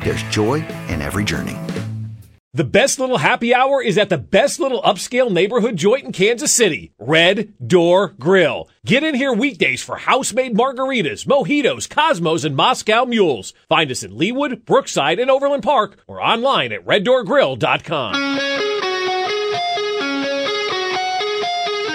there's joy in every journey. The best little happy hour is at the best little upscale neighborhood joint in Kansas City, Red Door Grill. Get in here weekdays for house-made margaritas, mojitos, Cosmos, and Moscow mules. Find us in Leawood, Brookside, and Overland Park or online at reddoorgrill.com.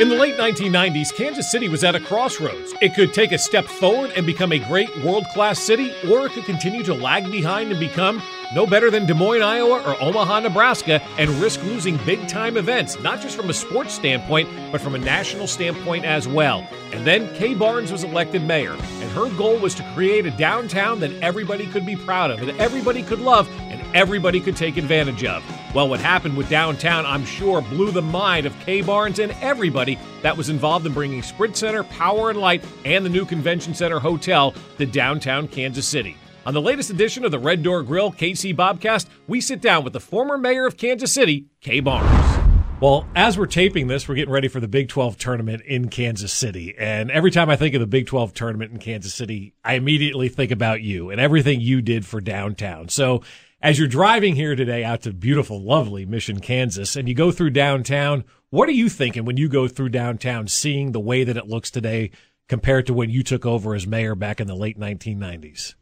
In the late 1990s, Kansas City was at a crossroads. It could take a step forward and become a great world class city, or it could continue to lag behind and become no better than Des Moines, Iowa, or Omaha, Nebraska, and risk losing big time events, not just from a sports standpoint, but from a national standpoint as well. And then Kay Barnes was elected mayor, and her goal was to create a downtown that everybody could be proud of, that everybody could love, and everybody could take advantage of. Well, what happened with downtown, I'm sure, blew the mind of Kay Barnes and everybody that was involved in bringing Sprint Center, Power and Light, and the new Convention Center Hotel to downtown Kansas City. On the latest edition of the Red Door Grill KC Bobcast, we sit down with the former mayor of Kansas City, Kay Barnes. Well, as we're taping this, we're getting ready for the Big 12 tournament in Kansas City. And every time I think of the Big 12 tournament in Kansas City, I immediately think about you and everything you did for downtown. So as you're driving here today out to beautiful, lovely Mission, Kansas, and you go through downtown, what are you thinking when you go through downtown, seeing the way that it looks today compared to when you took over as mayor back in the late 1990s?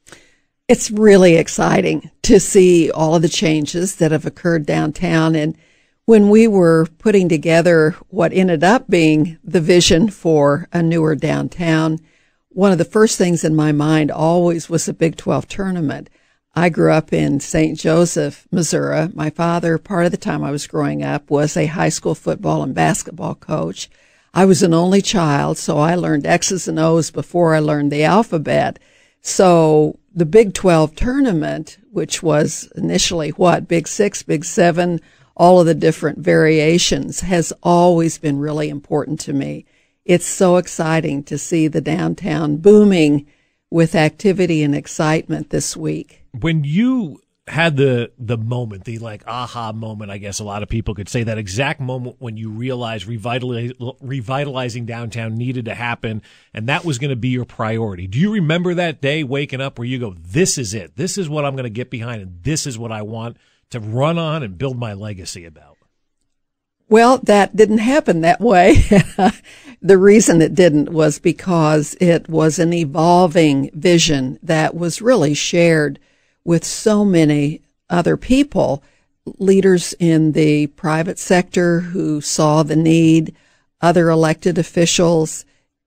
It's really exciting to see all of the changes that have occurred downtown. And when we were putting together what ended up being the vision for a newer downtown, one of the first things in my mind always was the Big 12 tournament. I grew up in St. Joseph, Missouri. My father, part of the time I was growing up, was a high school football and basketball coach. I was an only child, so I learned X's and O's before I learned the alphabet. So the Big 12 tournament, which was initially what, Big Six, Big Seven, all of the different variations has always been really important to me. It's so exciting to see the downtown booming with activity and excitement this week when you had the the moment, the like aha moment, I guess a lot of people could say that exact moment when you realized revitalize, revitalizing downtown needed to happen, and that was going to be your priority. Do you remember that day waking up where you go, "This is it. This is what I'm going to get behind, and this is what I want to run on and build my legacy about." Well, that didn't happen that way. the reason it didn't was because it was an evolving vision that was really shared with so many other people, leaders in the private sector who saw the need, other elected officials.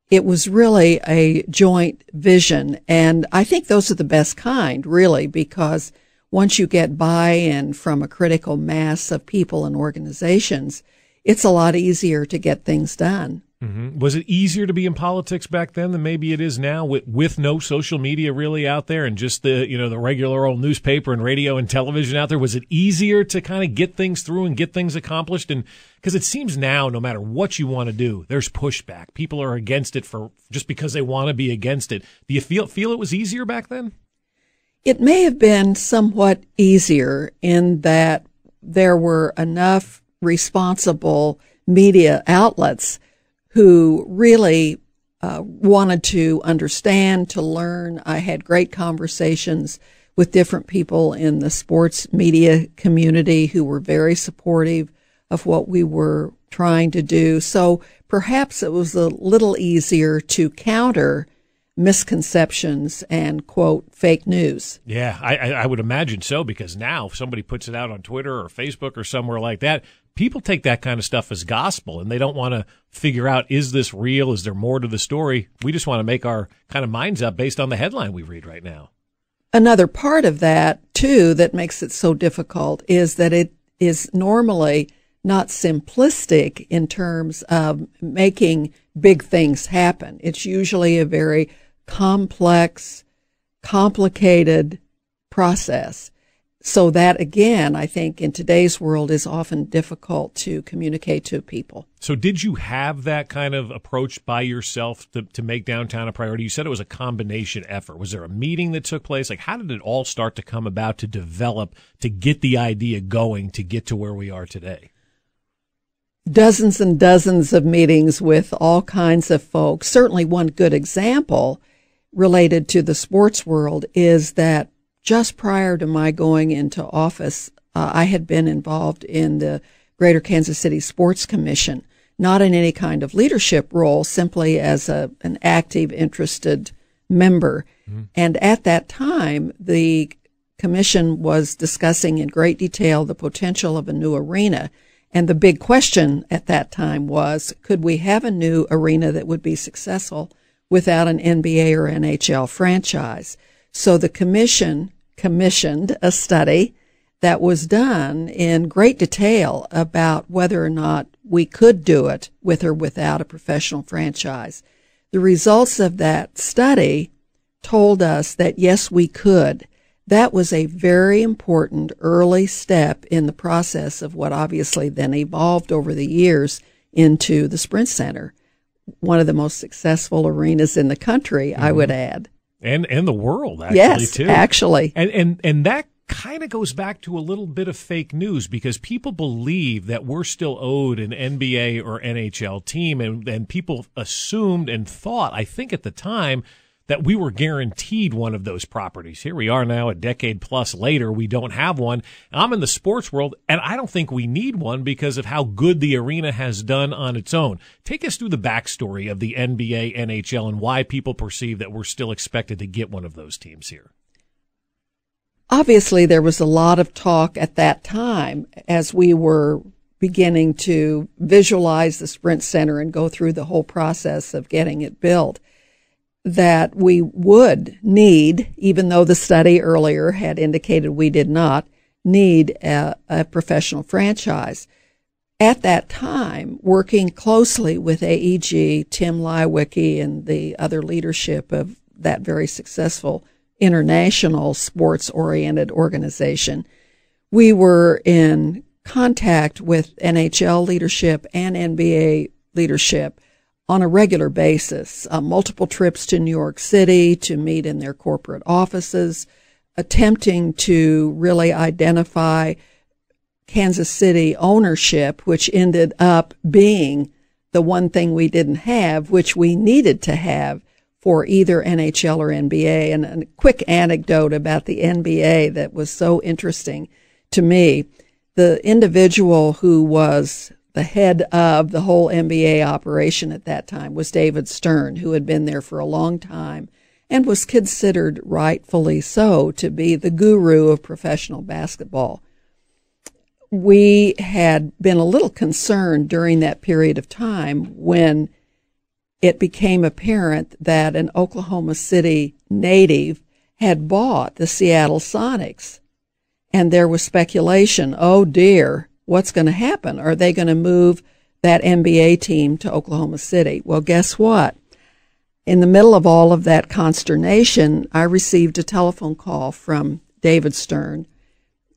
It was really a joint vision. And I think those are the best kind, really, because once you get buy-in from a critical mass of people and organizations, it's a lot easier to get things done. Mm-hmm. Was it easier to be in politics back then than maybe it is now, with with no social media really out there and just the you know the regular old newspaper and radio and television out there? Was it easier to kind of get things through and get things accomplished? And because it seems now, no matter what you want to do, there's pushback. People are against it for just because they want to be against it. Do you feel feel it was easier back then? It may have been somewhat easier in that there were enough responsible media outlets who really uh, wanted to understand, to learn. I had great conversations with different people in the sports media community who were very supportive of what we were trying to do. So perhaps it was a little easier to counter misconceptions and quote fake news. Yeah, I, I would imagine so because now if somebody puts it out on Twitter or Facebook or somewhere like that, people take that kind of stuff as gospel and they don't want to figure out is this real? Is there more to the story? We just want to make our kind of minds up based on the headline we read right now. Another part of that too that makes it so difficult is that it is normally not simplistic in terms of making big things happen. It's usually a very complex, complicated process. So that again, I think in today's world is often difficult to communicate to people. So did you have that kind of approach by yourself to, to make downtown a priority? You said it was a combination effort. Was there a meeting that took place? Like how did it all start to come about to develop, to get the idea going, to get to where we are today? Dozens and dozens of meetings with all kinds of folks. Certainly one good example related to the sports world is that just prior to my going into office, uh, I had been involved in the Greater Kansas City Sports Commission, not in any kind of leadership role, simply as a, an active, interested member. Mm-hmm. And at that time, the commission was discussing in great detail the potential of a new arena. And the big question at that time was, could we have a new arena that would be successful without an NBA or NHL franchise? So the commission commissioned a study that was done in great detail about whether or not we could do it with or without a professional franchise. The results of that study told us that yes, we could. That was a very important early step in the process of what obviously then evolved over the years into the Sprint Center, one of the most successful arenas in the country, mm-hmm. I would add and and the world actually yes, too. Actually, and and and that kind of goes back to a little bit of fake news because people believe that we're still owed an NBA or NHL team, and and people assumed and thought, I think at the time that we were guaranteed one of those properties. Here we are now, a decade plus later, we don't have one. I'm in the sports world, and I don't think we need one because of how good the arena has done on its own. Take us through the backstory of the NBA, NHL, and why people perceive that we're still expected to get one of those teams here. Obviously, there was a lot of talk at that time as we were beginning to visualize the Sprint Center and go through the whole process of getting it built that we would need, even though the study earlier had indicated we did not, need a, a professional franchise. At that time, working closely with AEG, Tim Leiweke, and the other leadership of that very successful international sports oriented organization, we were in contact with NHL leadership and NBA leadership on a regular basis, uh, multiple trips to New York City to meet in their corporate offices, attempting to really identify Kansas City ownership, which ended up being the one thing we didn't have, which we needed to have for either NHL or NBA. And a quick anecdote about the NBA that was so interesting to me. The individual who was the head of the whole NBA operation at that time was David Stern, who had been there for a long time and was considered rightfully so to be the guru of professional basketball. We had been a little concerned during that period of time when it became apparent that an Oklahoma City native had bought the Seattle Sonics. And there was speculation, oh dear, what's going to happen? Are they going to move that NBA team to Oklahoma City? Well, guess what? In the middle of all of that consternation, I received a telephone call from David Stern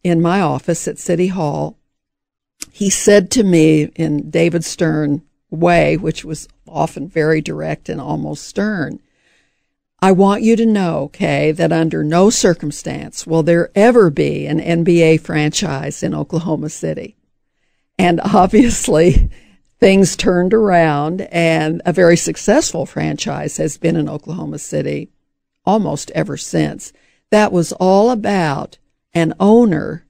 in my office at City Hall. He said to me in David Stern way, which was often very direct and almost stern, I want you to know, Kay, that under no circumstance will there ever be an NBA franchise in Oklahoma City. And obviously, things turned around, and a very successful franchise has been in Oklahoma City almost ever since. That was all about an owner,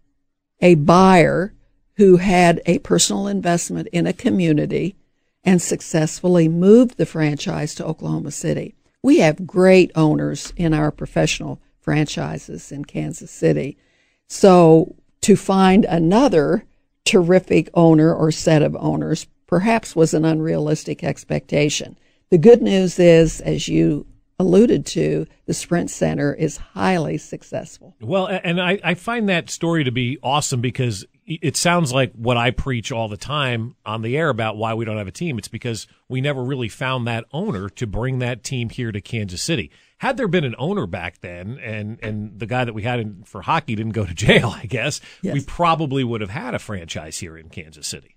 a buyer who had a personal investment in a community and successfully moved the franchise to Oklahoma City we have great owners in our professional franchises in Kansas City. So to find another terrific owner or set of owners perhaps was an unrealistic expectation. The good news is, as you alluded to, the Sprint Center is highly successful. Well, and I, I find that story to be awesome because it sounds like what I preach all the time on the air about why we don't have a team. It's because we never really found that owner to bring that team here to Kansas City. Had there been an owner back then, and and the guy that we had in, for hockey didn't go to jail, I guess yes. we probably would have had a franchise here in Kansas City.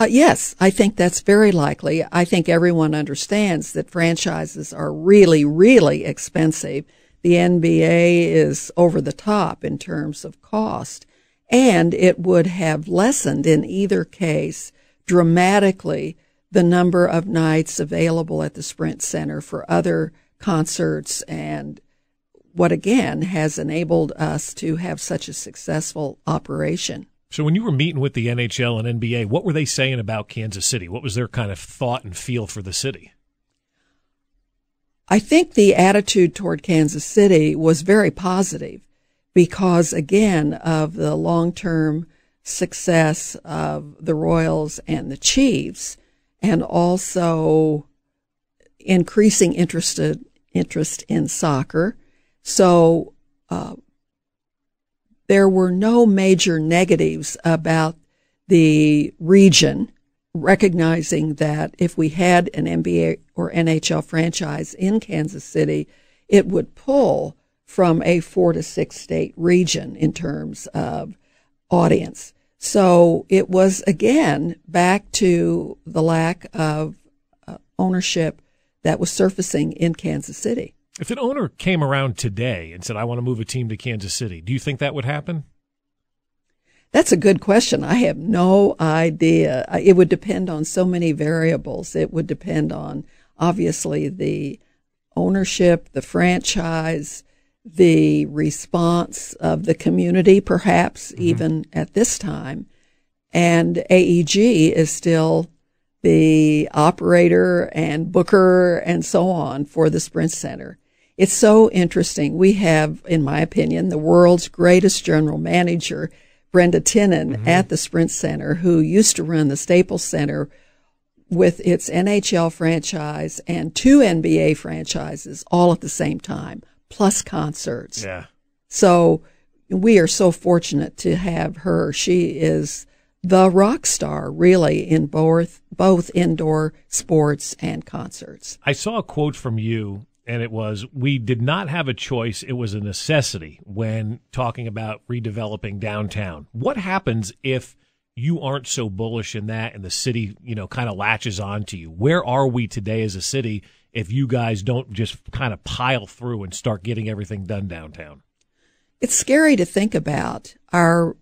Uh, yes, I think that's very likely. I think everyone understands that franchises are really, really expensive. The NBA is over the top in terms of cost, and it would have lessened in either case dramatically the number of nights available at the Sprint Center for other concerts and what again has enabled us to have such a successful operation. So when you were meeting with the NHL and NBA, what were they saying about Kansas City? What was their kind of thought and feel for the city? I think the attitude toward Kansas City was very positive because again of the long-term success of the Royals and the Chiefs and also increasing interested interest in soccer. So uh, there were no major negatives about the region, recognizing that if we had an NBA or NHL franchise in Kansas City, it would pull from a four to six state region in terms of audience. So it was again back to the lack of uh, ownership that was surfacing in Kansas City. If an owner came around today and said, I want to move a team to Kansas City, do you think that would happen? That's a good question. I have no idea. It would depend on so many variables. It would depend on, obviously, the ownership, the franchise, the response of the community, perhaps mm-hmm. even at this time. And AEG is still the operator and booker and so on for the Sprint Center. It's so interesting. We have, in my opinion, the world's greatest general manager, Brenda Tinnen, mm-hmm. at the Sprint Center, who used to run the Staples Center with its NHL franchise and two NBA franchises all at the same time, plus concerts. Yeah. So we are so fortunate to have her. She is the rock star, really, in both both indoor sports and concerts. I saw a quote from you, and it was, "We did not have a choice; it was a necessity." When talking about redeveloping downtown, what happens if you aren't so bullish in that, and the city, you know, kind of latches on to you? Where are we today as a city if you guys don't just kind of pile through and start getting everything done downtown? It's scary to think about. Our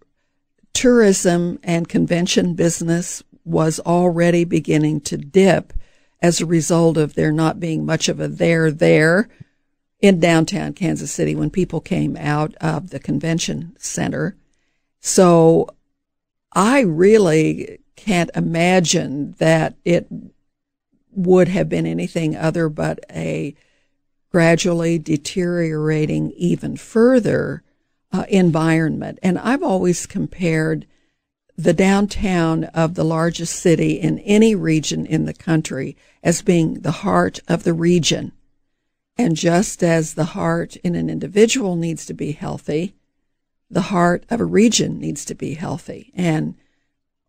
tourism and convention business was already beginning to dip as a result of there not being much of a there there in downtown Kansas City when people came out of the convention center. So I really can't imagine that it would have been anything other but a gradually deteriorating even further uh, environment. And I've always compared the downtown of the largest city in any region in the country as being the heart of the region. And just as the heart in an individual needs to be healthy, the heart of a region needs to be healthy. And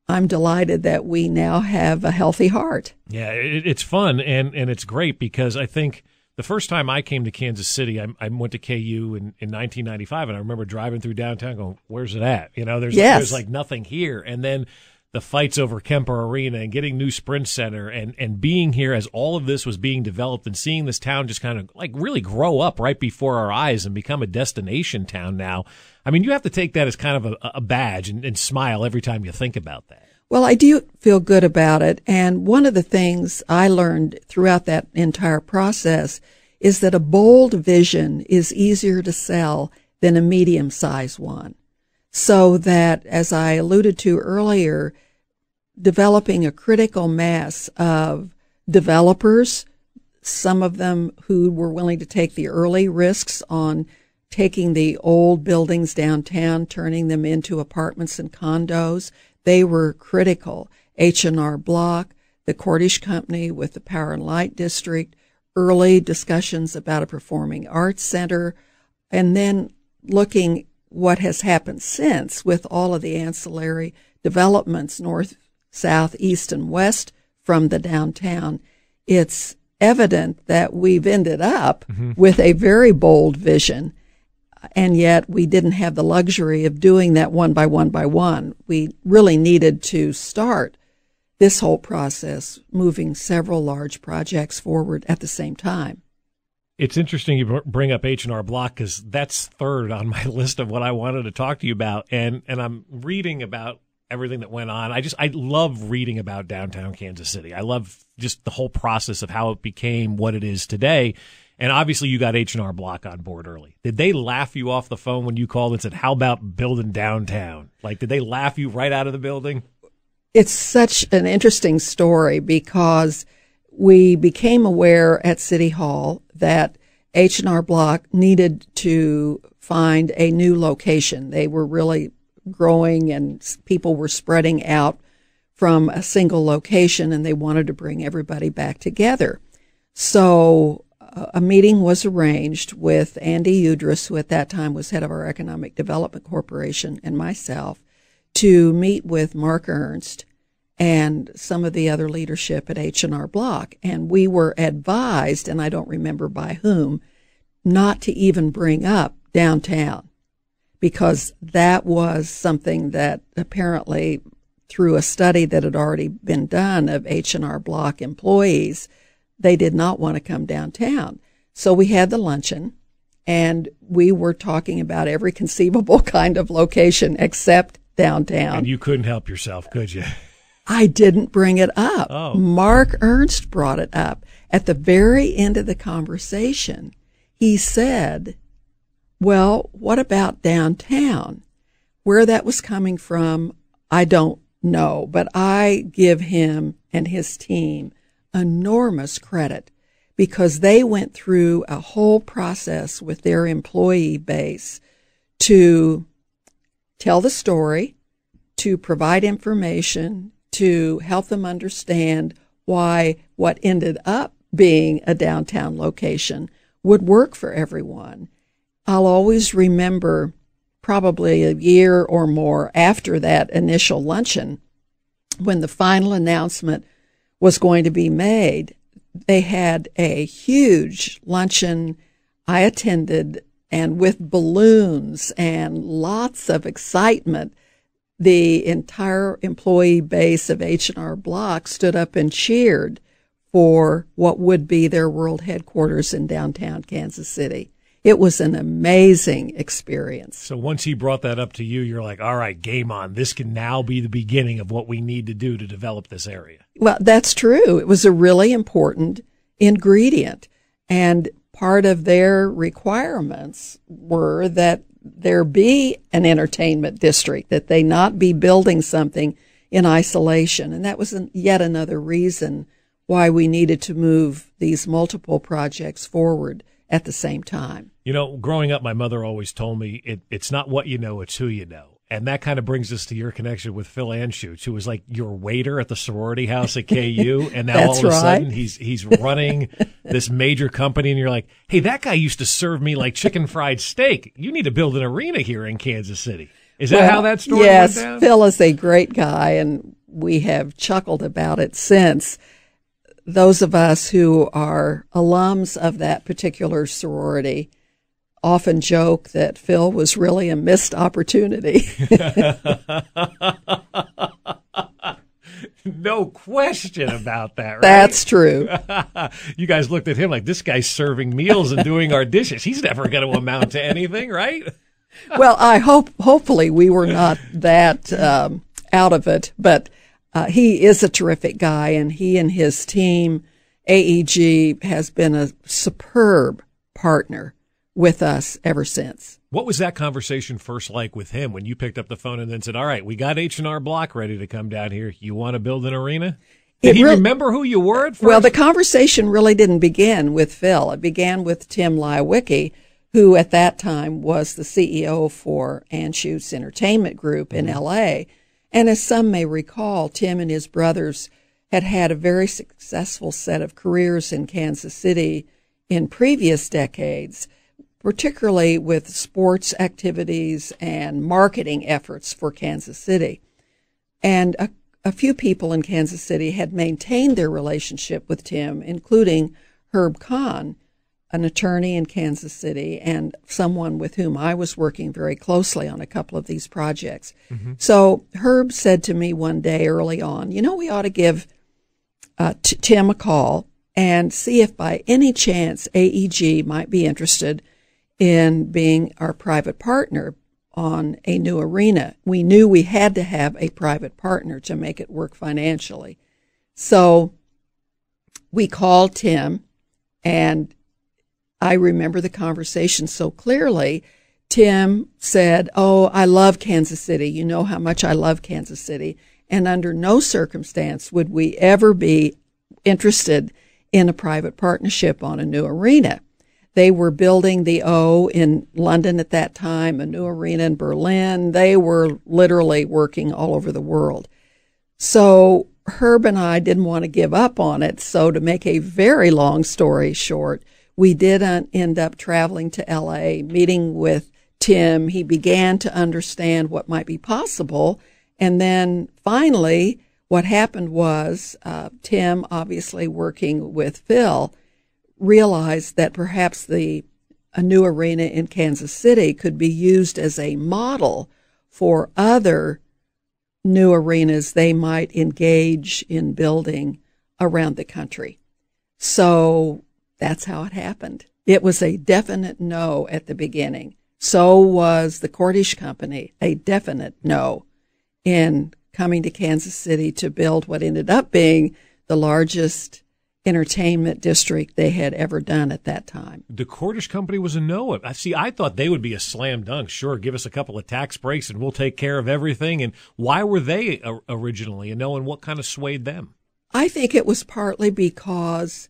I'm delighted that we now have a healthy heart. Yeah, it, it's fun and, and it's great because I think the first time I came to Kansas City, I, I went to KU in, in 1995, and I remember driving through downtown, going, "Where's it at?" You know, there's yes. there's like nothing here, and then the fights over Kemper Arena and getting new Sprint Center and and being here as all of this was being developed and seeing this town just kind of like really grow up right before our eyes and become a destination town now. I mean, you have to take that as kind of a, a badge and, and smile every time you think about that. Well, I do feel good about it. And one of the things I learned throughout that entire process is that a bold vision is easier to sell than a medium sized one. So that, as I alluded to earlier, developing a critical mass of developers, some of them who were willing to take the early risks on taking the old buildings downtown, turning them into apartments and condos. They were critical. H&R Block, the Cordish Company with the Power and Light District, early discussions about a performing arts center, and then looking what has happened since with all of the ancillary developments north, south, east, and west from the downtown. It's evident that we've ended up mm-hmm. with a very bold vision and yet we didn't have the luxury of doing that one by one by one. We really needed to start this whole process, moving several large projects forward at the same time. It's interesting you bring up H and R Block because that's third on my list of what I wanted to talk to you about, and and I'm reading about everything that went on. I just I love reading about downtown Kansas City. I love just the whole process of how it became what it is today. And obviously, you got H and R Block on board early. Did they laugh you off the phone when you called and said, "How about building downtown?" Like, did they laugh you right out of the building? It's such an interesting story because we became aware at City Hall that H and R Block needed to find a new location. They were really growing, and people were spreading out from a single location, and they wanted to bring everybody back together. So a meeting was arranged with Andy Udris, who at that time was head of our Economic Development Corporation, and myself to meet with Mark Ernst and some of the other leadership at H&R Block. And we were advised, and I don't remember by whom, not to even bring up downtown because that was something that apparently through a study that had already been done of H&R Block employees – they did not want to come downtown. So we had the luncheon and we were talking about every conceivable kind of location except downtown. And you couldn't help yourself, could you? I didn't bring it up. Oh. Mark Ernst brought it up. At the very end of the conversation, he said, Well, what about downtown? Where that was coming from, I don't know, but I give him and his team enormous credit because they went through a whole process with their employee base to tell the story, to provide information, to help them understand why what ended up being a downtown location would work for everyone. I'll always remember probably a year or more after that initial luncheon when the final announcement was going to be made. They had a huge luncheon. I attended and with balloons and lots of excitement. The entire employee base of H&R Block stood up and cheered for what would be their world headquarters in downtown Kansas City it was an amazing experience. So once he brought that up to you, you're like, all right, game on. This can now be the beginning of what we need to do to develop this area. Well, that's true. It was a really important ingredient. And part of their requirements were that there be an entertainment district, that they not be building something in isolation. And that was an, yet another reason why we needed to move these multiple projects forward at the same time. You know, growing up, my mother always told me it, it's not what you know, it's who you know. And that kind of brings us to your connection with Phil Anschutz, who was like your waiter at the sorority house at KU, and now all of a sudden he's he's running this major company, and you're like, hey, that guy used to serve me like chicken fried steak. You need to build an arena here in Kansas City. Is that well, how that story yes, went down? Phil is a great guy, and we have chuckled about it since those of us who are alums of that particular sorority often joke that Phil was really a missed opportunity. no question about that, right? That's true. you guys looked at him like this guy's serving meals and doing our dishes. He's never going to amount to anything, right? well, I hope, hopefully, we were not that um, out of it, but uh, he is a terrific guy, and he and his team, AEG, has been a superb partner with us ever since. What was that conversation first like with him when you picked up the phone and then said, "All right, we got H and R Block ready to come down here. You want to build an arena?" Did he remember who you were at first? Well, the conversation really didn't begin with Phil. It began with Tim Leiweke, who at that time was the CEO for Anschutz Entertainment Group in mm-hmm. LA. And as some may recall, Tim and his brothers had had a very successful set of careers in Kansas City in previous decades, particularly with sports activities and marketing efforts for Kansas City. And a a few people in Kansas City had maintained their relationship with Tim, including Herb Kohn, an attorney in Kansas City and someone with whom I was working very closely on a couple of these projects. Mm-hmm. So Herb said to me one day early on, you know, we ought to give uh, t- Tim a call and see if by any chance AEG might be interested in being our private partner on a new arena. We knew we had to have a private partner to make it work financially. So we called Tim, and I remember the conversation so clearly. Tim said, Oh, I love Kansas City. You know how much I love Kansas City. And under no circumstance would we ever be interested in a private partnership on a new arena. They were building the O in London at that time, a new arena in Berlin. They were literally working all over the world. So Herb and I didn't want to give up on it. So to make a very long story short, we did end up traveling to LA, meeting with Tim. He began to understand what might be possible. And then finally, what happened was uh, Tim, obviously working with Phil, realized that perhaps the a new arena in Kansas City could be used as a model for other new arenas they might engage in building around the country. So that's how it happened. It was a definite no at the beginning. So was the Cordish Company, a definite no in coming to Kansas City to build what ended up being the largest entertainment district they had ever done at that time. The Cordish Company was a no. I see. I thought they would be a slam dunk. Sure, give us a couple of tax breaks and we'll take care of everything. And why were they originally a no, and what kind of swayed them? I think it was partly because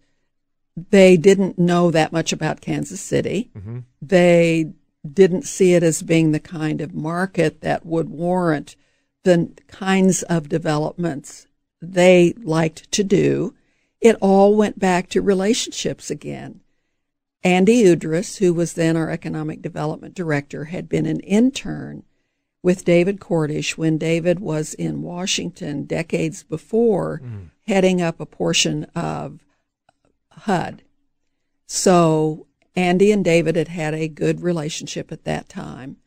they didn't know that much about Kansas City. Mm-hmm. They didn't see it as being the kind of market that would warrant the kinds of developments they liked to do it all went back to relationships again. Andy Udris, who was then our economic development director, had been an intern with David Cordish when David was in Washington decades before, mm. heading up a portion of HUD. So Andy and David had had a good relationship at that time.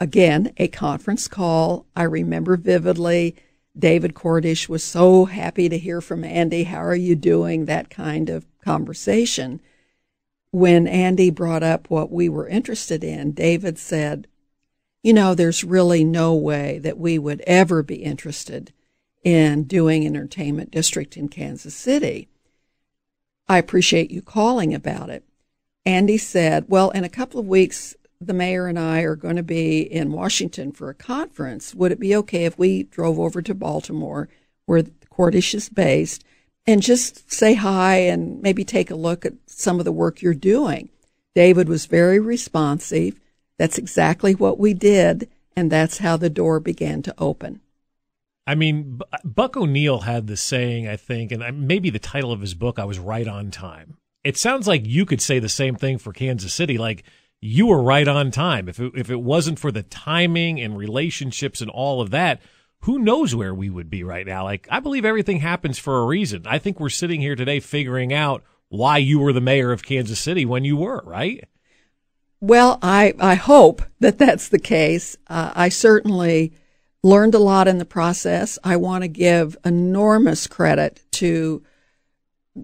Again, a conference call. I remember vividly David Cordish was so happy to hear from Andy. How are you doing? That kind of conversation. When Andy brought up what we were interested in, David said, You know, there's really no way that we would ever be interested in doing entertainment district in Kansas City. I appreciate you calling about it. Andy said, Well, in a couple of weeks, the mayor and I are going to be in Washington for a conference. Would it be okay if we drove over to Baltimore, where Cordish is based, and just say hi and maybe take a look at some of the work you're doing? David was very responsive. That's exactly what we did, and that's how the door began to open. I mean, Buck O'Neil had the saying, I think, and maybe the title of his book, I was right on time. It sounds like you could say the same thing for Kansas City. Like, you were right on time. If it, if it wasn't for the timing and relationships and all of that, who knows where we would be right now? Like, I believe everything happens for a reason. I think we're sitting here today figuring out why you were the mayor of Kansas City when you were, right? Well, I, I hope that that's the case. Uh, I certainly learned a lot in the process. I want to give enormous credit to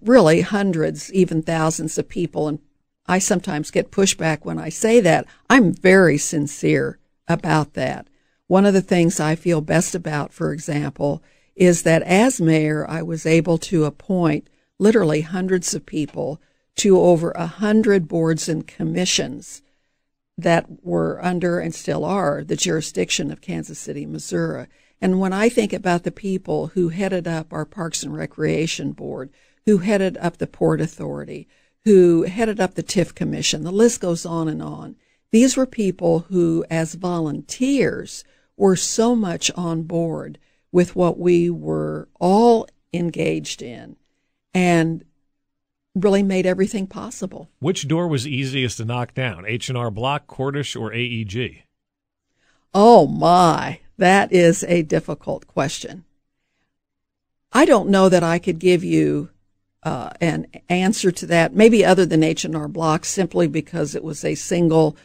really hundreds, even thousands of people and I sometimes get pushback when I say that. I'm very sincere about that. One of the things I feel best about, for example, is that as mayor, I was able to appoint literally hundreds of people to over a hundred boards and commissions that were under and still are the jurisdiction of Kansas City, Missouri. And when I think about the people who headed up our Parks and Recreation Board, who headed up the Port Authority, who headed up the TIF Commission, the list goes on and on. These were people who, as volunteers, were so much on board with what we were all engaged in and really made everything possible. Which door was easiest to knock down, H&R Block, Cordish, or AEG? Oh my, that is a difficult question. I don't know that I could give you uh, an answer to that, maybe other than H&R Block, simply because it was a single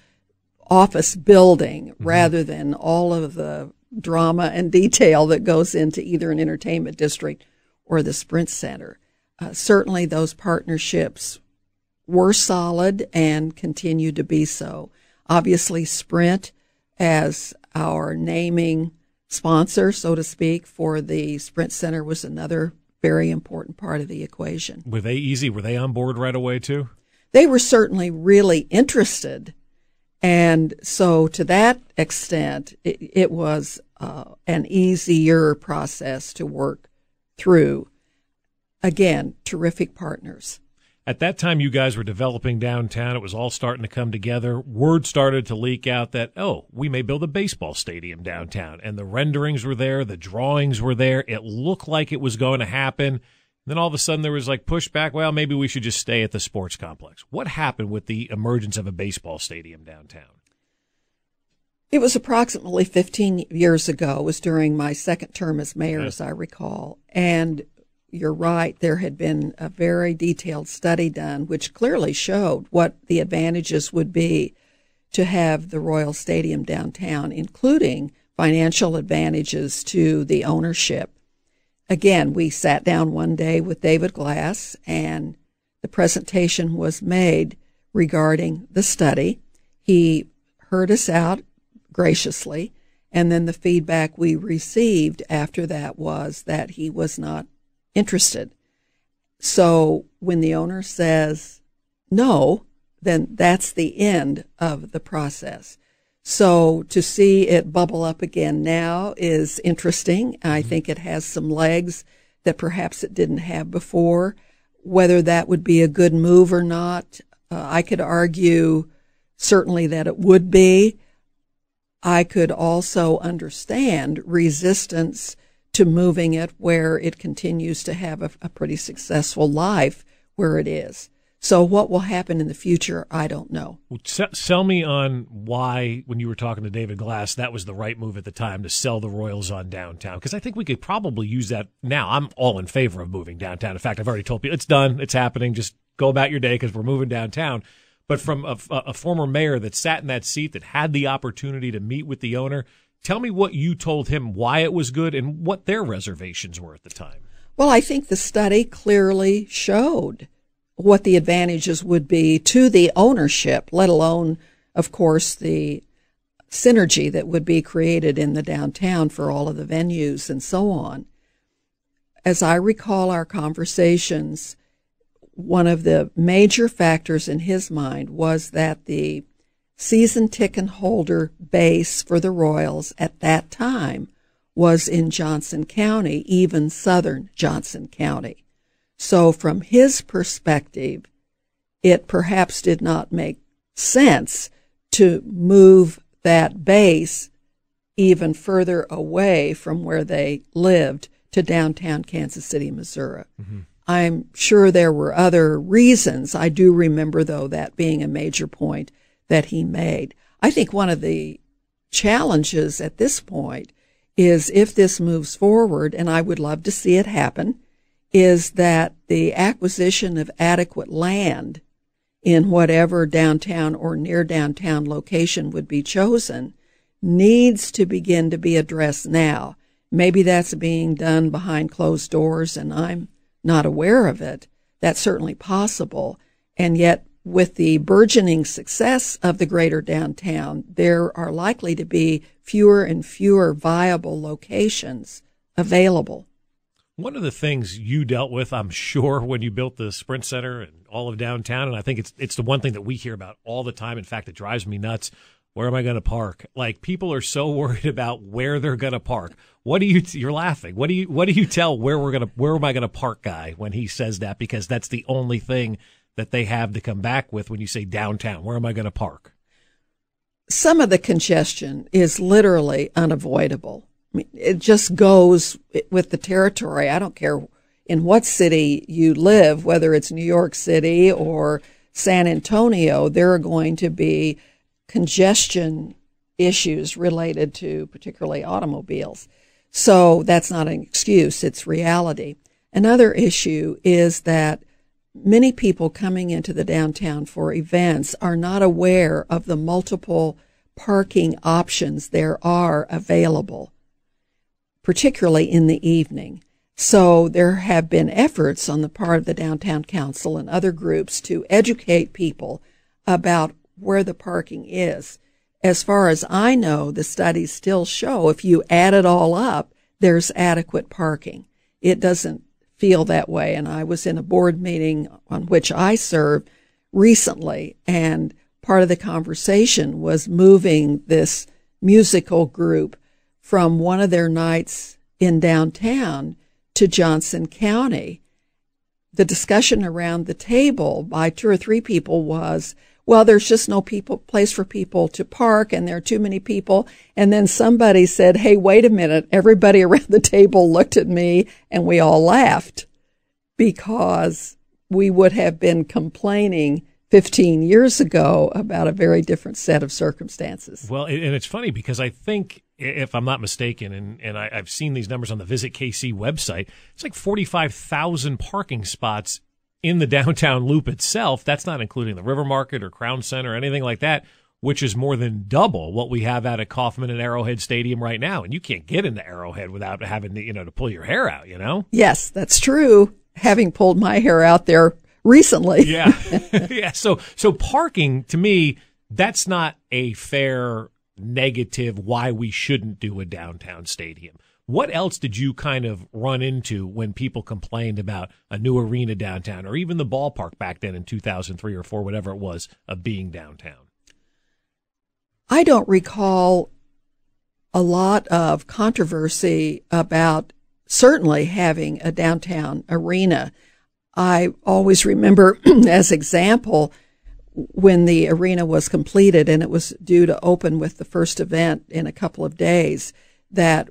office building mm-hmm. rather than all of the drama and detail that goes into either an entertainment district or the Sprint Center. Uh, certainly, those partnerships were solid and continue to be so. Obviously, Sprint as our naming sponsor, so to speak, for the Sprint Center was another very important part of the equation. Were they easy? Were they on board right away too? They were certainly really interested. And so to that extent, it, it was uh, an easier process to work through. Again, terrific partners. At that time, you guys were developing downtown. It was all starting to come together. Word started to leak out that, oh, we may build a baseball stadium downtown. And the renderings were there, the drawings were there. It looked like it was going to happen. Then all of a sudden there was like pushback. Well, maybe we should just stay at the sports complex. What happened with the emergence of a baseball stadium downtown? It was approximately 15 years ago. It was during my second term as mayor, as I recall. And you're right. There had been a very detailed study done, which clearly showed what the advantages would be to have the Royal Stadium downtown, including financial advantages to the ownership. Again, we sat down one day with David Glass and the presentation was made regarding the study. He heard us out graciously, and then the feedback we received after that was that he was not interested. So when the owner says no, then that's the end of the process. So to see it bubble up again now is interesting. I mm-hmm. think it has some legs that perhaps it didn't have before. Whether that would be a good move or not, uh, I could argue certainly that it would be. I could also understand resistance to moving it where it continues to have a, a pretty successful life where it is. So what will happen in the future, I don't know. Well, sell me on why, when you were talking to David Glass, that was the right move at the time to sell the Royals on downtown. Because I think we could probably use that now. I'm all in favor of moving downtown. In fact, I've already told people it's done, it's happening. Just go about your day because we're moving downtown. But from a, a former mayor that sat in that seat that had the opportunity to meet with the owner, Tell me what you told him, why it was good, and what their reservations were at the time. Well, I think the study clearly showed what the advantages would be to the ownership, let alone, of course, the synergy that would be created in the downtown for all of the venues and so on. As I recall our conversations, one of the major factors in his mind was that the season ticket holder base for the Royals at that time was in Johnson County, even southern Johnson County. So from his perspective, it perhaps did not make sense to move that base even further away from where they lived to downtown Kansas City, Missouri. Mm-hmm. I'm sure there were other reasons. I do remember, though, that being a major point that he made. I think one of the challenges at this point is if this moves forward, and I would love to see it happen, is that the acquisition of adequate land in whatever downtown or near downtown location would be chosen needs to begin to be addressed now. Maybe that's being done behind closed doors and I'm not aware of it. That's certainly possible. And yet with the burgeoning success of the greater downtown, there are likely to be fewer and fewer viable locations available. One of the things you dealt with, I'm sure, when you built the Sprint Center and all of downtown, and I think it's it's the one thing that we hear about all the time. In fact, it drives me nuts. where am I going to park? Like people are so worried about where they're going to park. What do you? You're laughing. What do you? What do you tell where we're gonna? Where am I going to park, guy? When he says that, because that's the only thing that they have to come back with when you say downtown. Where am I going to park? Some of the congestion is literally unavoidable. I mean, it just goes with the territory. I don't care in what city you live, whether it's New York City or San Antonio, there are going to be congestion issues related to particularly automobiles. So that's not an excuse, it's reality. Another issue is that many people coming into the downtown for events are not aware of the multiple parking options there are available, particularly in the evening. So there have been efforts on the part of the Downtown Council and other groups to educate people about where the parking is. As far as I know, the studies still show if you add it all up, there's adequate parking. It doesn't feel that way. And I was in a board meeting on which I served recently, and part of the conversation was moving this musical group from one of their nights in downtown to Johnson County. The discussion around the table by two or three people was, well, there's just no people, place for people to park and there are too many people. And then somebody said, Hey, wait a minute. Everybody around the table looked at me and we all laughed because we would have been complaining 15 years ago about a very different set of circumstances. Well, and it's funny because I think, if I'm not mistaken, and, and I, have seen these numbers on the Visit KC website, it's like 45,000 parking spots in the downtown loop itself. That's not including the River Market or Crown Center or anything like that, which is more than double what we have out at Kauffman and Arrowhead Stadium right now. And you can't get into Arrowhead without having to, you know, to pull your hair out, you know? Yes, that's true. Having pulled my hair out there recently. yeah. yeah. So, so parking to me, that's not a fair negative why we shouldn't do a downtown stadium. What else did you kind of run into when people complained about a new arena downtown or even the ballpark back then in 2003 or 4, whatever it was, of being downtown? I don't recall a lot of controversy about certainly having a downtown arena. I always remember as example when the arena was completed and it was due to open with the first event in a couple of days that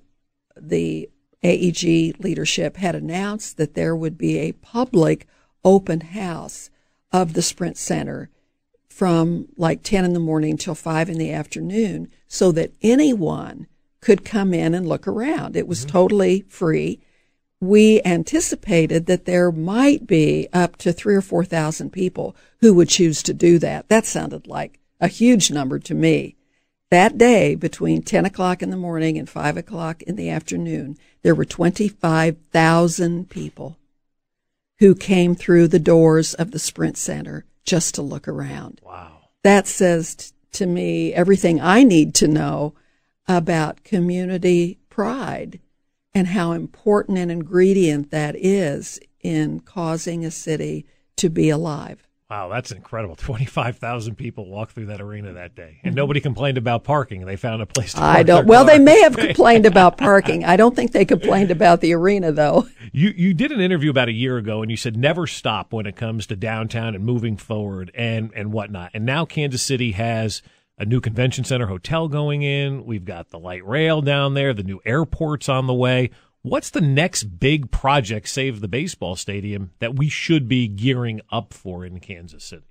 the AEG leadership had announced that there would be a public open house of the Sprint Center from like 10 in the morning till 5 in the afternoon so that anyone could come in and look around. It was mm-hmm. totally free we anticipated that there might be up to three or 4,000 people who would choose to do that. That sounded like a huge number to me. That day, between 10 o'clock in the morning and 5 o'clock in the afternoon, there were 25,000 people who came through the doors of the Sprint Center just to look around. Wow. That says t- to me everything I need to know about community pride and how important an ingredient that is in causing a city to be alive. Wow, that's incredible. 25,000 people walked through that arena that day. And mm-hmm. nobody complained about parking. They found a place to I don't Well, they may have complained about parking. I don't think they complained about the arena though. You you did an interview about a year ago and you said never stop when it comes to downtown and moving forward and and whatnot. And now Kansas City has a new convention center hotel going in. We've got the light rail down there. The new airport's on the way. What's the next big project, save the baseball stadium, that we should be gearing up for in Kansas City?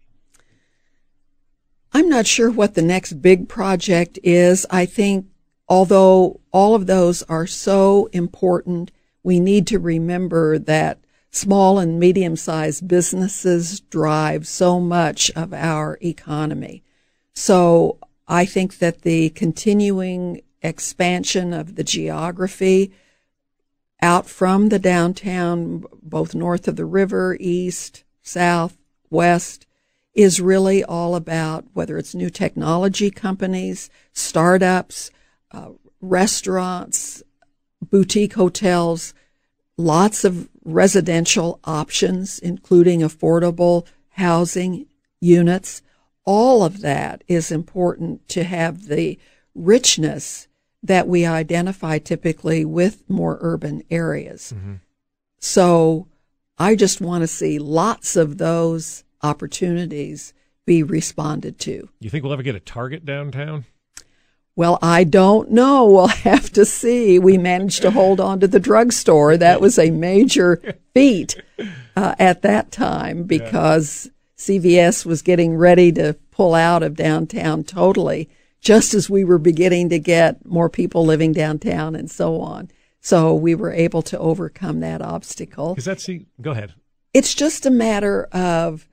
I'm not sure what the next big project is. I think although all of those are so important, we need to remember that small and medium sized businesses drive so much of our economy. So I think that the continuing expansion of the geography out from the downtown, both north of the river, east, south, west, is really all about whether it's new technology companies, startups, uh, restaurants, boutique hotels, lots of residential options, including affordable housing units. All of that is important to have the richness that we identify typically with more urban areas. Mm-hmm. So I just want to see lots of those opportunities be responded to. You think we'll ever get a Target downtown? Well, I don't know. We'll have to see. We managed to hold on to the drugstore. That was a major feat uh, at that time because yeah. CVS was getting ready to pull out of downtown totally, just as we were beginning to get more people living downtown and so on. So we were able to overcome that obstacle. Is that see? Go ahead. It's just a matter of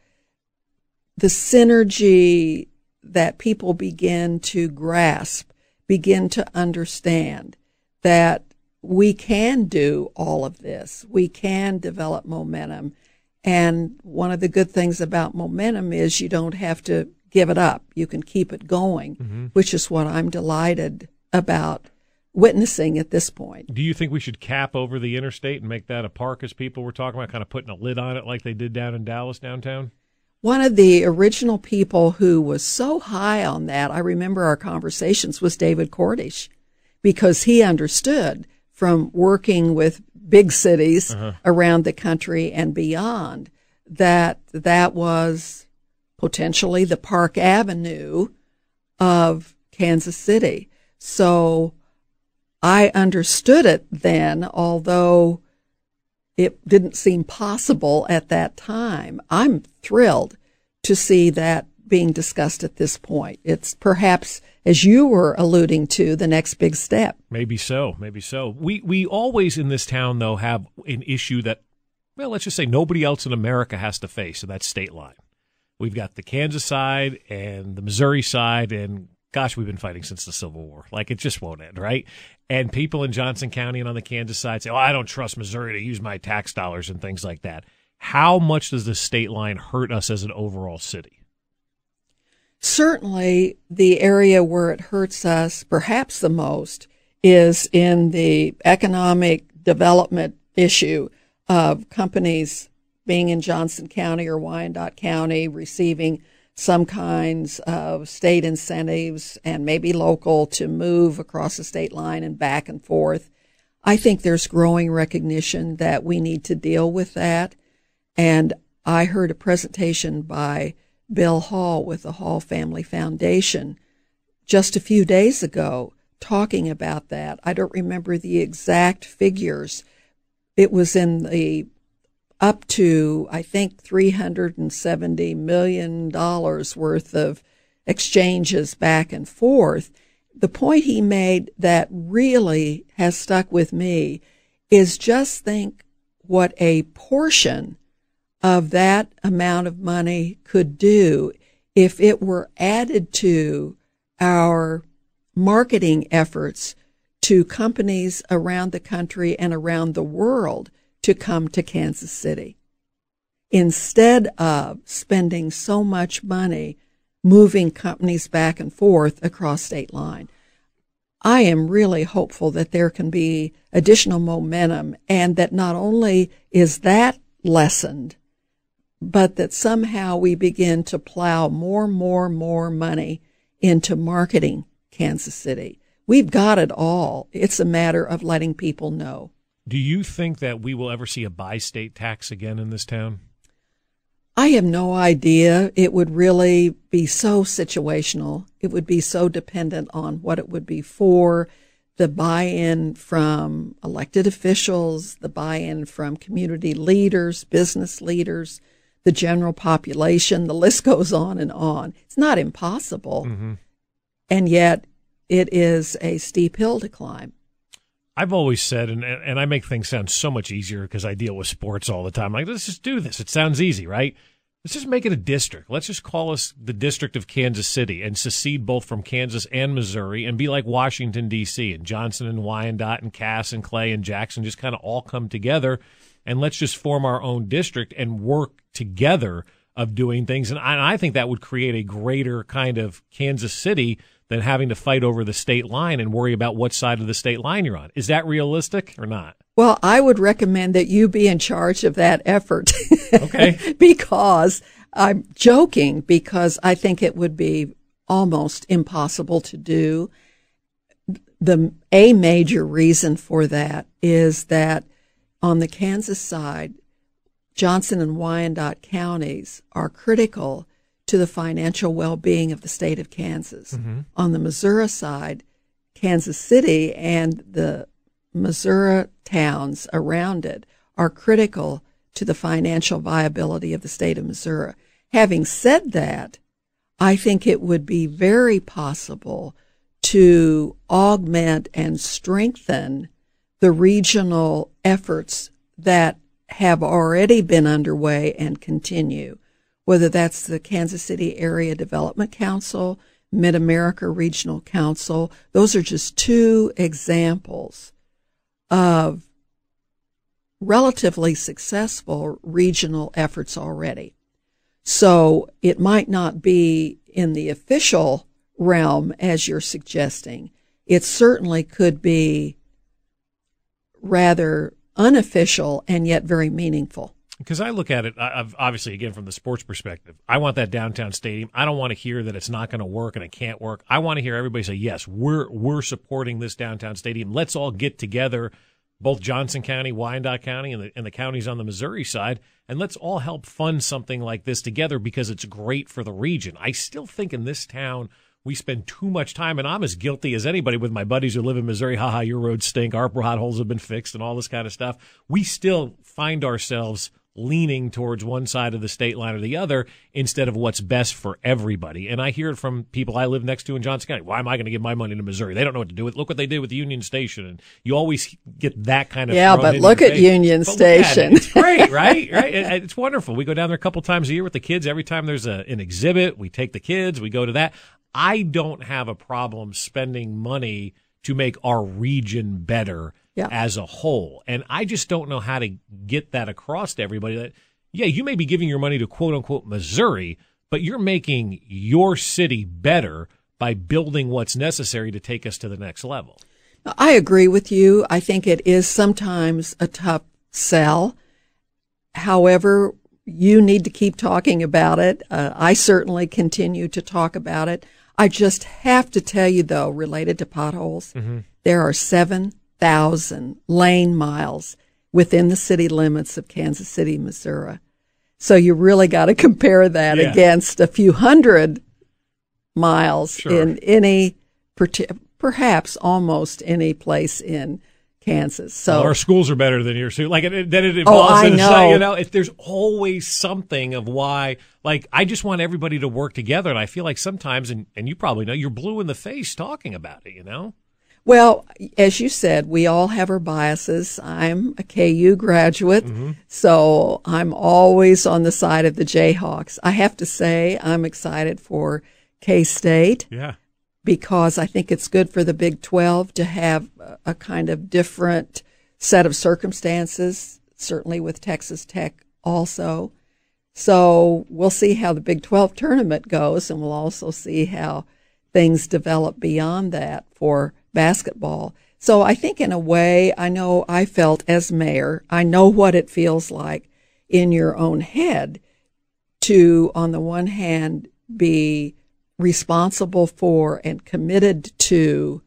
the synergy that people begin to grasp, begin to understand that we can do all of this. We can develop momentum. And one of the good things about momentum is you don't have to give it up. You can keep it going, mm-hmm. which is what I'm delighted about witnessing at this point. Do you think we should cap over the interstate and make that a park as people were talking about, kind of putting a lid on it like they did down in Dallas downtown? One of the original people who was so high on that, I remember our conversations, was David Cordish, because he understood from working with big cities uh-huh. around the country and beyond that that was potentially the Park Avenue of Kansas City. So I understood it then, although it didn't seem possible at that time. I'm thrilled to see that being discussed at this point. It's perhaps, as you were alluding to, the next big step. Maybe so. Maybe so. We we always in this town though have an issue that, well, let's just say nobody else in America has to face, and that's state line. We've got the Kansas side and the Missouri side, and gosh, we've been fighting since the Civil War. Like it just won't end, right? And people in Johnson County and on the Kansas side say, "Oh, I don't trust Missouri to use my tax dollars and things like that." How much does the state line hurt us as an overall city? Certainly, the area where it hurts us perhaps the most is in the economic development issue of companies being in Johnson County or Wyandotte County receiving some kinds of state incentives and maybe local to move across the state line and back and forth. I think there's growing recognition that we need to deal with that. And I heard a presentation by Bill Hall with the Hall Family Foundation just a few days ago talking about that. I don't remember the exact figures. It was in the up to, I think, $370 million worth of exchanges back and forth. The point he made that really has stuck with me is just think what a portion of that amount of money could do if it were added to our marketing efforts to companies around the country and around the world to come to Kansas City instead of spending so much money moving companies back and forth across state line. I am really hopeful that there can be additional momentum and that not only is that lessened, but that somehow we begin to plow more, more, more money into marketing Kansas City. We've got it all. It's a matter of letting people know. Do you think that we will ever see a bi state tax again in this town? I have no idea. It would really be so situational. It would be so dependent on what it would be for, the buy in from elected officials, the buy in from community leaders, business leaders, the general population. The list goes on and on. It's not impossible. Mm-hmm. And yet it is a steep hill to climb. I've always said, and and I make things sound so much easier because I deal with sports all the time. Like, let's just do this. It sounds easy, right? Let's just make it a district. Let's just call us the District of Kansas City and secede both from Kansas and Missouri and be like Washington, D.C. and Johnson and Wyandotte and Cass and Clay and Jackson just kind of all come together and let's just form our own district and work together of doing things. And I, I think that would create a greater kind of Kansas City than having to fight over the state line and worry about what side of the state line you're on. Is that realistic or not? Well, I would recommend that you be in charge of that effort. Okay. because I'm joking because I think it would be almost impossible to do. The a major reason for that is that on the Kansas side, Johnson and Wyandotte counties are critical to the financial well-being of the state of Kansas. Mm-hmm. On the Missouri side, Kansas City and the Missouri towns around it are critical to the financial viability of the state of Missouri. Having said that, I think it would be very possible to augment and strengthen the regional efforts that have already been underway and continue, whether that's the Kansas City Area Development Council, Mid America Regional Council. Those are just two examples of relatively successful regional efforts already. So it might not be in the official realm as you're suggesting. It certainly could be rather unofficial and yet very meaningful. Because I look at it, I've, obviously, again, from the sports perspective, I want that downtown stadium. I don't want to hear that it's not going to work and it can't work. I want to hear everybody say, yes, we're, we're supporting this downtown stadium. Let's all get together, both Johnson County, Wyandotte County, and the, and the counties on the Missouri side, and let's all help fund something like this together because it's great for the region. I still think in this town, we spend too much time, and I'm as guilty as anybody with my buddies who live in Missouri. Haha, your roads stink. Our potholes have been fixed, and all this kind of stuff. We still find ourselves leaning towards one side of the state line or the other instead of what's best for everybody. And I hear it from people I live next to in Johnson County. Why am I going to give my money to Missouri? They don't know what to do with. Look what they did with the Union Station, and you always get that kind of yeah. But look at. Union but Station. It. It's great, right? right? It, it's wonderful. We go down there a couple times a year with the kids. Every time there's a, an exhibit, we take the kids. We go to that. I don't have a problem spending money to make our region better yeah. as a whole. And I just don't know how to get that across to everybody that, yeah, you may be giving your money to quote unquote Missouri, but you're making your city better by building what's necessary to take us to the next level. I agree with you. I think it is sometimes a tough sell. However, you need to keep talking about it. Uh, I certainly continue to talk about it. I just have to tell you, though, related to potholes, mm-hmm. there are 7,000 lane miles within the city limits of Kansas City, Missouri. So you really got to compare that Yeah. against a few hundred miles Sure. in any, perhaps almost any place in Kansas. So Well, our schools are better than yours too. Like it, then it Oh, involves, I know. you know, if there's always something of why. Like I just want everybody to work together, and I feel like sometimes, and and you probably know, you're blue in the face talking about it. You know, Well, as you said, we all have our biases. I'm a KU graduate, mm-hmm. so I'm always on the side of the Jayhawks. I have to say, I'm excited for K State yeah, because I think it's good for the Big 12 to have a- kind of different set of circumstances, certainly with Texas Tech also. So we'll see how the Big 12 tournament goes, and we'll also see how things develop beyond that for basketball. So I think, in a way, I know I felt as mayor, I know what it feels like in your own head to, on the one hand, be responsible for and committed to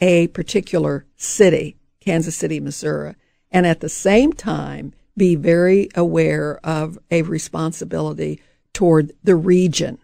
a particular city, Kansas City, Missouri, and at the same time be very aware of a responsibility toward the region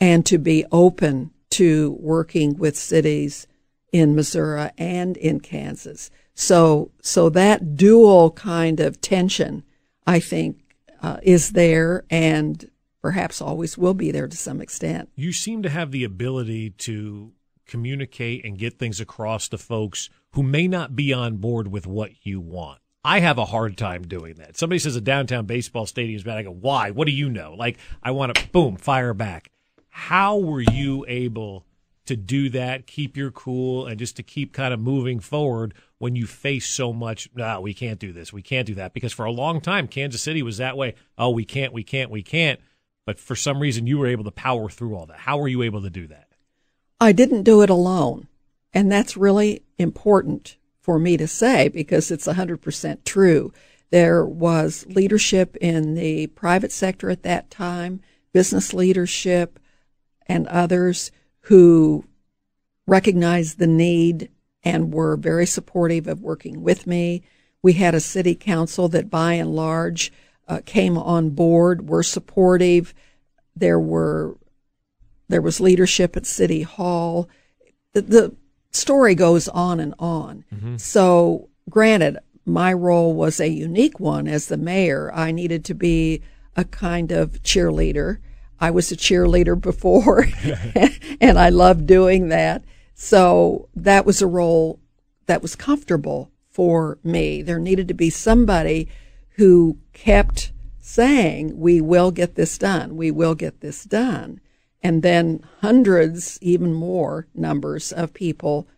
and to be open to working with cities in Missouri and in Kansas. So, so that dual kind of tension, I think, uh, is there and perhaps always will be there to some extent. you seem to have the ability to communicate and get things across to folks who may not be on board with what you want. I have a hard time doing that. Somebody says a downtown baseball stadium is bad. I go, why? What do you know? Like, I want to, boom, fire back. How were you able to do that, keep your cool, and just to keep kind of moving forward when you face so much, no, we can't do this, we can't do that? Because for a long time, Kansas City was that way. Oh, we can't, we can't, we can't. But for some reason, you were able to power through all that. How were you able to do that? I didn't do it alone. And that's really important for me to say because it's 100% true. There was leadership in the private sector at that time, business leadership, and others who recognized the need and were very supportive of working with me. We had a city council that by and large uh, came on board, were supportive. There were there was leadership at City Hall. The, the story goes on and on. Mm-hmm. So, granted, my role was a unique one as the mayor. I needed to be a kind of cheerleader. I was a cheerleader before, and I loved doing that. So that was a role that was comfortable for me. There needed to be somebody who kept saying, We will get this done. We will get this done. And then hundreds, even more numbers of people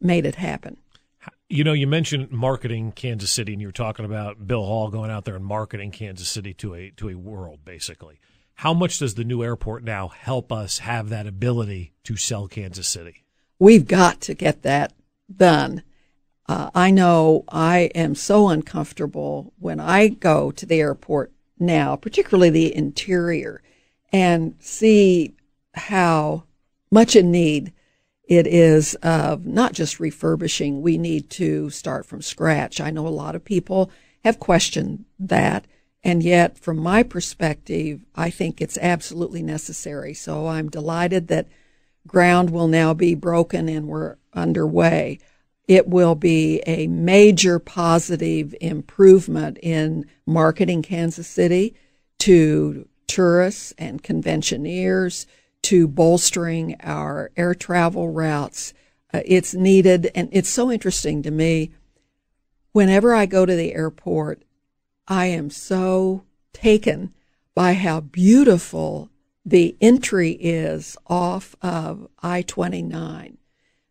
made it happen. You know, you mentioned marketing Kansas City, and you were talking about Bill Hall going out there and marketing Kansas City to a to a world, basically. How much does the new airport now help us have that ability to sell Kansas City? We've got to get that done. Uh, I know I am so uncomfortable when I go to the airport now, particularly the interior, and see how much in need it is of not just refurbishing. We need to start from scratch. I know a lot of people have questioned that. And yet, from my perspective, I think it's absolutely necessary. So I'm delighted that ground will now be broken and we're underway. It will be a major positive improvement in marketing Kansas City to tourists and conventioneers, to bolstering our air travel routes. Uh, it's needed, and it's so interesting to me. Whenever I go to the airport, I am so taken by how beautiful the entry is off of I 29,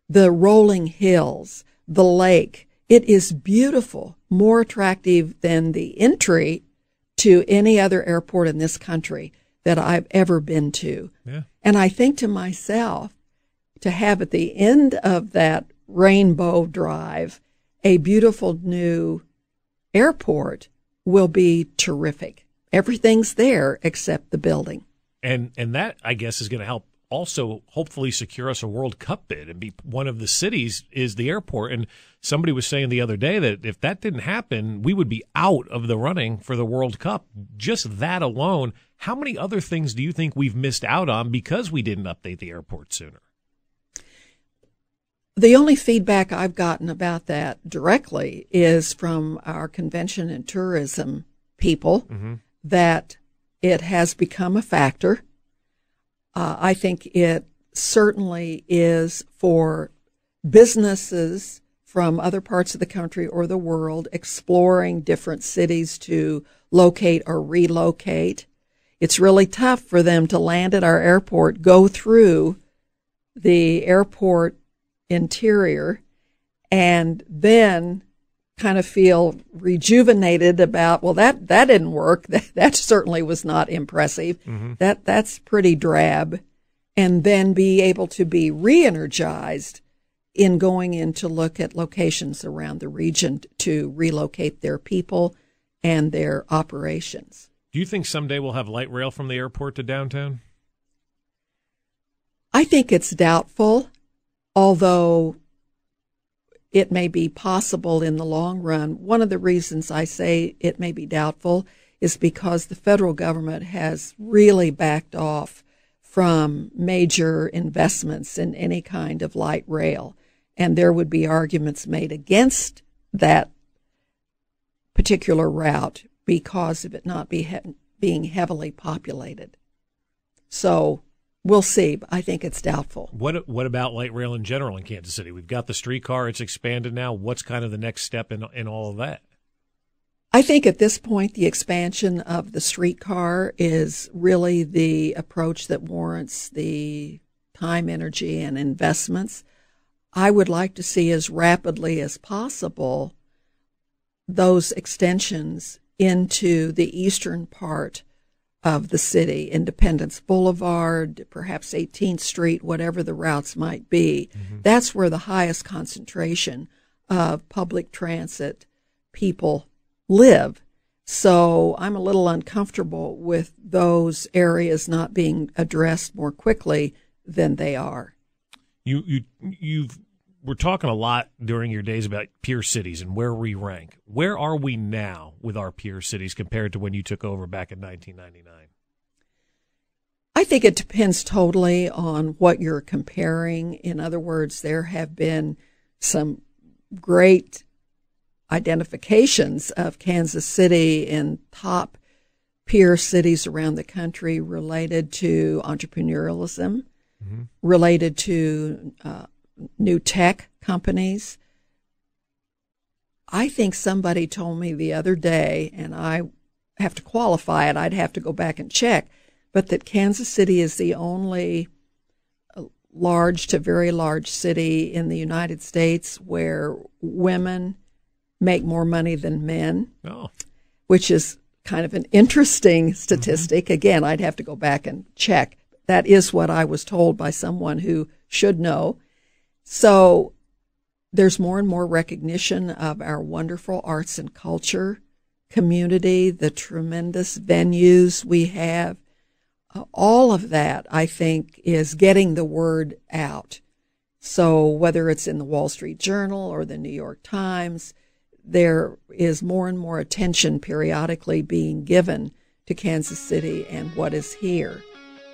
the rolling hills, the lake. It is beautiful, more attractive than the entry to any other airport in this country that I've ever been to. Yeah. And I think to myself, to have at the end of that rainbow drive a beautiful new airport will be terrific. Everything's there except the building and and that I guess is going to help also hopefully secure us a World Cup bid and be one of the cities is the airport. And somebody was saying the other day that if that didn't happen, we would be out of the running for the World Cup. Just that alone. How many other things do you think we've missed out on because we didn't update the airport sooner? The only feedback I've gotten about that directly is from our convention and tourism people mm-hmm. that it has become a factor. Uh, I think it certainly is for businesses from other parts of the country or the world exploring different cities to locate or relocate. It's really tough for them to land at our airport, go through the airport interior, and then kind of feel rejuvenated about well that that didn't work. That, that certainly was not impressive. Mm-hmm. that that's pretty drab. And then be able to be re-energized in going in to look at locations around the region to relocate their people and their operations. Do you think someday we'll have light rail from the airport to downtown? I think it's doubtful although it may be possible in the long run. One of the reasons I say it may be doubtful is because the federal government has really backed off from major investments in any kind of light rail. And there would be arguments made against that particular route because of it not be he- being heavily populated. So We'll see. I think it's doubtful. What What about light rail in general in Kansas City? We've got the streetcar; it's expanded now. What's kind of the next step in in all of that? I think at this point, the expansion of the streetcar is really the approach that warrants the time, energy, and investments. I would like to see as rapidly as possible those extensions into the eastern part of the city, Independence Boulevard, perhaps 18th Street, whatever the routes might be. Mm-hmm. That's where the highest concentration of public transit people live. So I'm a little uncomfortable with those areas not being addressed more quickly than they are. You you you've we're talking a lot during your days about peer cities and where we rank. Where are we now with our peer cities compared to when you took over back in 1999? I think it depends totally on what you're comparing. In other words, there have been some great identifications of Kansas City in top peer cities around the country related to entrepreneurialism, mm-hmm. related to uh, new tech companies. I think somebody told me the other day, and I have to qualify it, I'd have to go back and check, but that Kansas City is the only uh, large to very large city in the United States where women make more money than men, oh. which is kind of an interesting statistic. Mm-hmm. Again, I'd have to go back and check. That is what I was told by someone who should know. So there's more and more recognition of our wonderful arts and culture community, the tremendous venues we have. Uh, all of that, I think, is getting the word out. So whether it's in the Wall Street Journal or the New York Times, there is more and more attention periodically being given to Kansas City and what is here.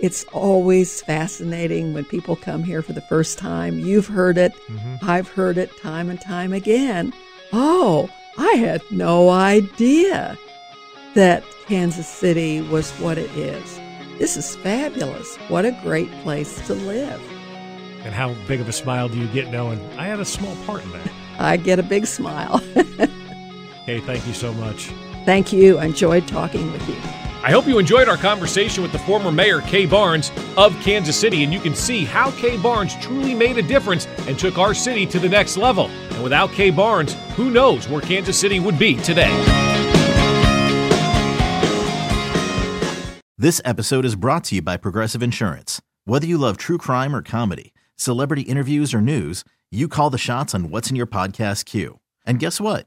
It's always fascinating when people come here for the first time. You've heard it. Mm-hmm. I've heard it time and time again. Oh, I had no idea that Kansas City was what it is. This is fabulous. What a great place to live. And how big of a smile do you get knowing I had a small part in that? I get a big smile. hey, thank you so much. Thank you. I enjoyed talking with you. I hope you enjoyed our conversation with the former mayor, Kay Barnes of Kansas City, and you can see how Kay Barnes truly made a difference and took our city to the next level. And without Kay Barnes, who knows where Kansas City would be today. This episode is brought to you by Progressive Insurance. Whether you love true crime or comedy, celebrity interviews or news, you call the shots on what's in your podcast queue. And guess what?